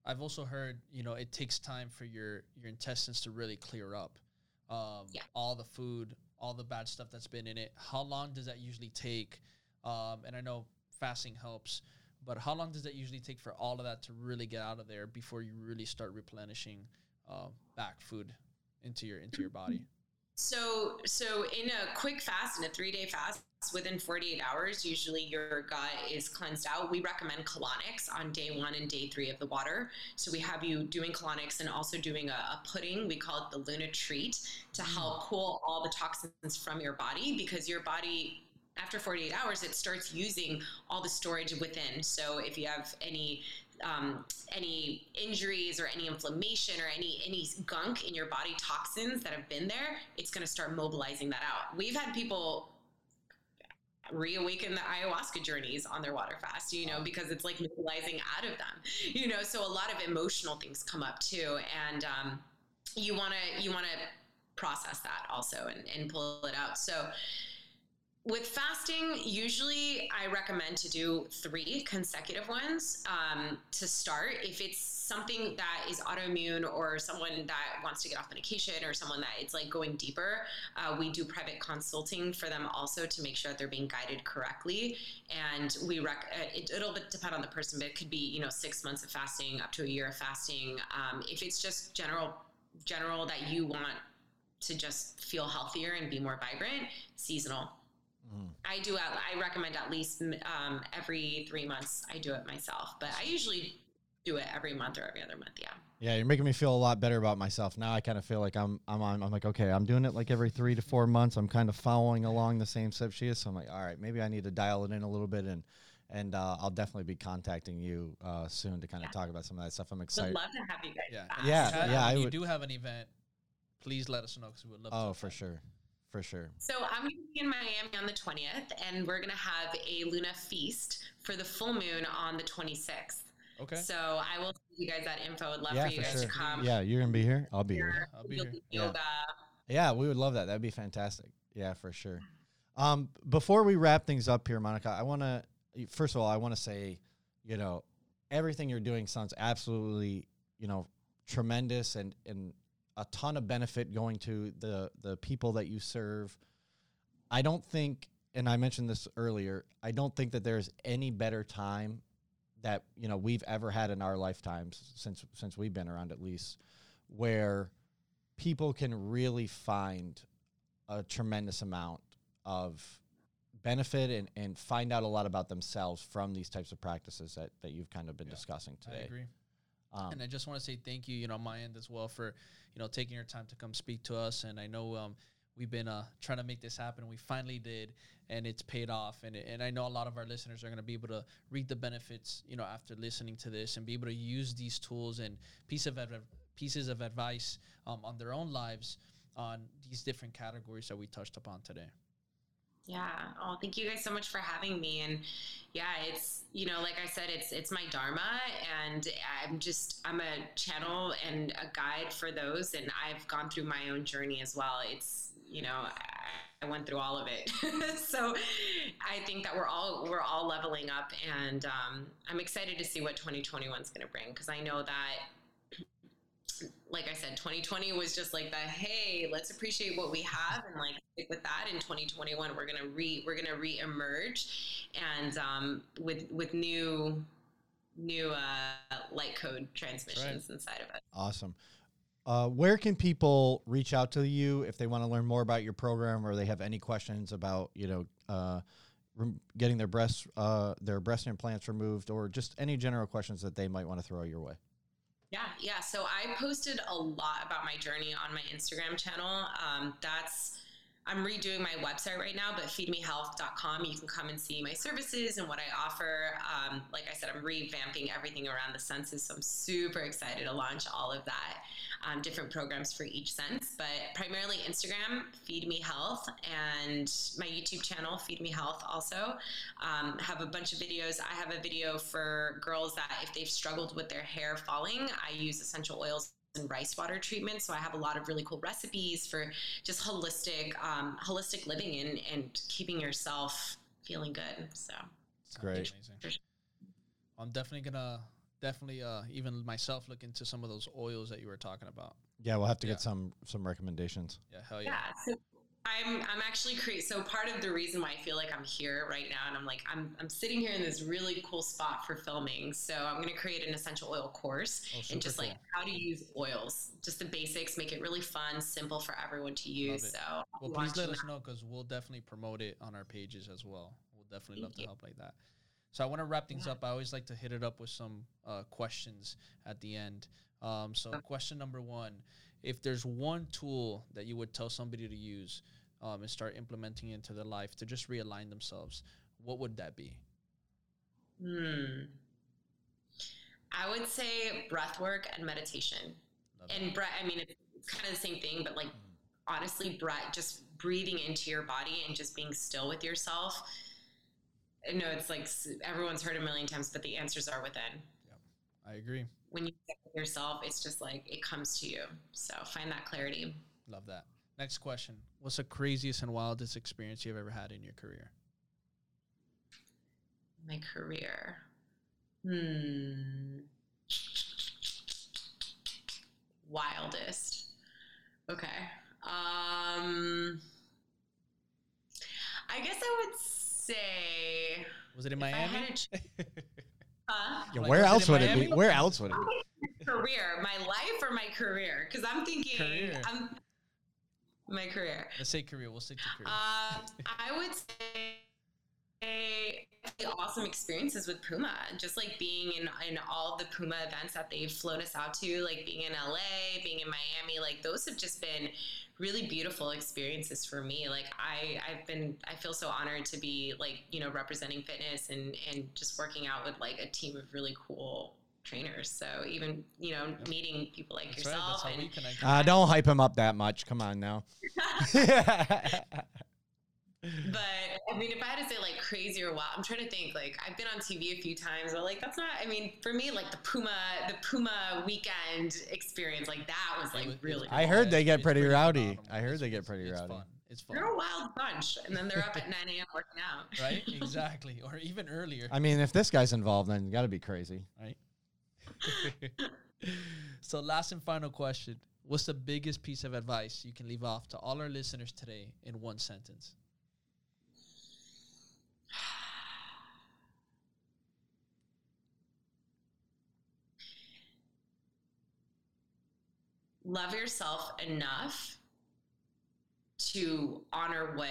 I've also heard, you know, it takes time for your your intestines to really clear up. Um, Yeah. all the food, all the bad stuff that's been in it. How long does that usually take? Um, and I know fasting helps, but how long does that usually take for all of that to really get out of there before you really start replenishing uh, back food into your into your body? So, so in a quick fast, in a three day fast, within 48 hours, usually your gut is cleansed out. We recommend colonics on day one and day three of the water. So we have you doing colonics and also doing a, a pudding. We call it the Luna Treat to help pull all the toxins from your body because your body after 48 hours it starts using all the storage within. So if you have any um, any injuries or any inflammation or any any gunk in your body toxins that have been there it's going to start mobilizing that out. We've had people reawaken the ayahuasca journeys on their water fast you know because it's like mobilizing out of them you know? So a lot of emotional things come up too and um, you want to you want to process that also and, and pull it out. So with fasting, usually I recommend to do three consecutive ones um, to start. If it's something that is autoimmune or someone that wants to get off medication or someone that it's like going deeper, uh, we do private consulting for them also to make sure that they're being guided correctly. And we rec- uh, it, it'll depend on the person, but it could be you know six months of fasting up to a year of fasting. Um, if it's just general general that you want to just feel healthier and be more vibrant, seasonal Mm. I do. I recommend at least um, every three months. I do it myself, but I usually do it every month or every other month. Yeah. Yeah, you're making me feel a lot better about myself now. I kind of feel like I'm I'm on. I'm like, okay, I'm doing it like every three to four months. I'm kind of following along the same steps she is. So I'm like, all right, maybe I need to dial it in a little bit, and and uh, I'll definitely be contacting you uh, soon to kind of yeah. talk about some of that stuff. I'm excited. Would love to have you guys. Yeah, yeah, yeah. When I you would. do have an event, please let us know because we would love. Oh, to for sure for sure. So I'm going to be in Miami on the 20th, and we're going to have a Luna feast for the full moon on the 26th. Okay. So I will send you guys that info. I'd love yeah, for you guys sure. to come. Yeah, you're gonna be here. I'll be here. I'll be here. Yoga. Yeah. yeah, we would love that. That'd be fantastic. Yeah, for sure. Um, before we wrap things up here, Monika, I want to first of all, I want to say, you know, everything you're doing sounds absolutely, you know, tremendous and and a ton of benefit going to the the people that you serve. I don't think, and I mentioned this earlier, I don't think that there's any better time that you know we've ever had in our lifetimes since since we've been around at least where people can really find a tremendous amount of benefit and, and find out a lot about themselves from these types of practices that, that you've kind of been yeah, discussing today. Um, and I just want to say thank you, you know, on my end as well for, you know, taking your time to come speak to us. And I know um, we've been uh, trying to make this happen. We finally did, and it's paid off. And and I know a lot of our listeners are going to be able to reap the benefits, you know, after listening to this and be able to use these tools and piece of pieces of advice um, on their own lives on these different categories that we touched upon today. Yeah. Oh, thank you guys so much for having me. And yeah, it's you know, like I said, it's it's my dharma, and I'm just I'm a channel and a guide for those, and I've gone through my own journey as well. It's you know. I, I went through all of it, [laughs] so I think that we're all we're all leveling up, and um, I'm excited to see what 2021 is going to bring because I know that like I said, 2020 was just like the hey, let's appreciate what we have and like stick with that. In 2021, we're gonna re we're gonna re-emerge and um, with with new new uh, light code transmissions right. inside of it. Awesome. Uh, where can people reach out to you if they want to learn more about your program or they have any questions about you know uh, getting their breast uh, their breast implants removed or just any general questions that they might want to throw your way? Yeah, yeah. So I posted a lot about my journey on my Instagram channel. Um, that's I'm redoing my website right now, but feedmehealth.com. You can come and see my services and what I offer. Um, like I said, I'm revamping everything around the senses, so I'm super excited to launch all of that. Um, different programs for each sense, but primarily Instagram, Feed Me Health, and my YouTube channel, Feed Me Health. Also, um, have a bunch of videos. I have a video for girls that if they've struggled with their hair falling, I use essential oils and rice water treatment. So I have a lot of really cool recipes for just holistic, um, holistic living and, and keeping yourself feeling good. So it's great. I'm definitely gonna definitely uh, even myself look into some of those oils that you were talking about. Yeah, we'll have to yeah. get some some recommendations. Yeah, hell yeah. Yeah. So I'm I'm actually create so part of the reason why I feel like I'm here right now and I'm like I'm I'm sitting here in this really cool spot for filming. So I'm gonna create an essential oil course Oh, and just super like how to use oils, just the basics, make it really fun, simple for everyone to use. So Well, I'll please let launching us know because we'll definitely promote it on our pages as well. We'll definitely love Thank to help like that. So I want to wrap things Yeah. up. I always like to hit it up with some uh, questions at the end. Um, so question number one: If there's one tool that you would tell somebody to use um, and start implementing into their life to just realign themselves, what would that be? Hmm. I would say breath work and meditation. Love. And breath, I mean, it's, kind of the same thing, but like honestly, breath, just breathing into your body and just being still with yourself. I know it's like everyone's heard a million times, but the answers are within. I agree. When you yourself, it's just like it comes to you. So find that clarity. Love that. Next question: What's the craziest and wildest experience you've ever had in your career? My career. Hmm. Wildest. Okay. Um. I guess I would say. Was it in if I had Miami? [laughs] a ch- Huh? Yeah, Like, where was it else in would it be? Where else would it be? career, my life or my career? Because I'm thinking. Career. I'm, my career. Let's say career. We'll stick to career. Um, I would say the awesome experiences with Puma, just like being in, in all the Puma events that they've flown us out to, like being in LA, being in Miami, like those have just been really beautiful experiences for me. Like I, I've been, I feel so honored to be like, you know, representing fitness and, and just working out with like a team of really cool trainers. So even, you know, meeting people like That's yourself how and. Uh, don't hype him up that much. Come on now. [laughs] [laughs] But I mean, if I had to say like crazy or wild, I'm trying to think. Like I've been on TV a few times, but like that's not. I mean, for me, like the Puma, the Puma weekend experience, like that was like was- really. I heard they get it's pretty rowdy. phenomenal. I heard It's- they get pretty it's rowdy. Fun. It's fun, They're a wild bunch, and then they're up at [laughs] 9 a.m. working out. right? [laughs] Exactly, or even earlier, I mean, if this guy's involved, then you got to be crazy. right? [laughs] so, last and final question: What's the biggest piece of advice you can leave off to all our listeners today in one sentence? Love yourself enough to honor what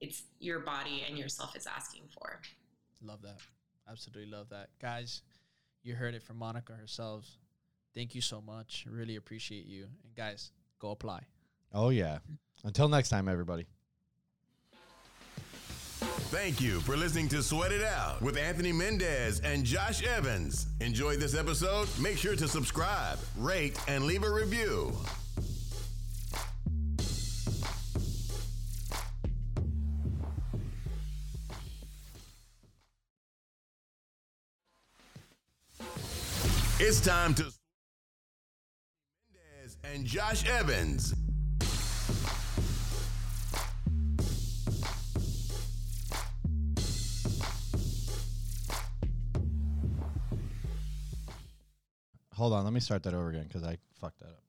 it's your body and yourself is asking for. Love that. Absolutely love that. Guys, you heard it from Monika herself. Thank you so much. Really appreciate you. And guys, go apply. Oh yeah. Until next time, everybody. Thank you for listening to Sweat It Out with Anthony Mendez and Josh Evans. Enjoyed this episode? Make sure to subscribe, rate, and leave a review. It's time to Mendez and Josh Evans. Hold on, let me start that over again because I fucked that up.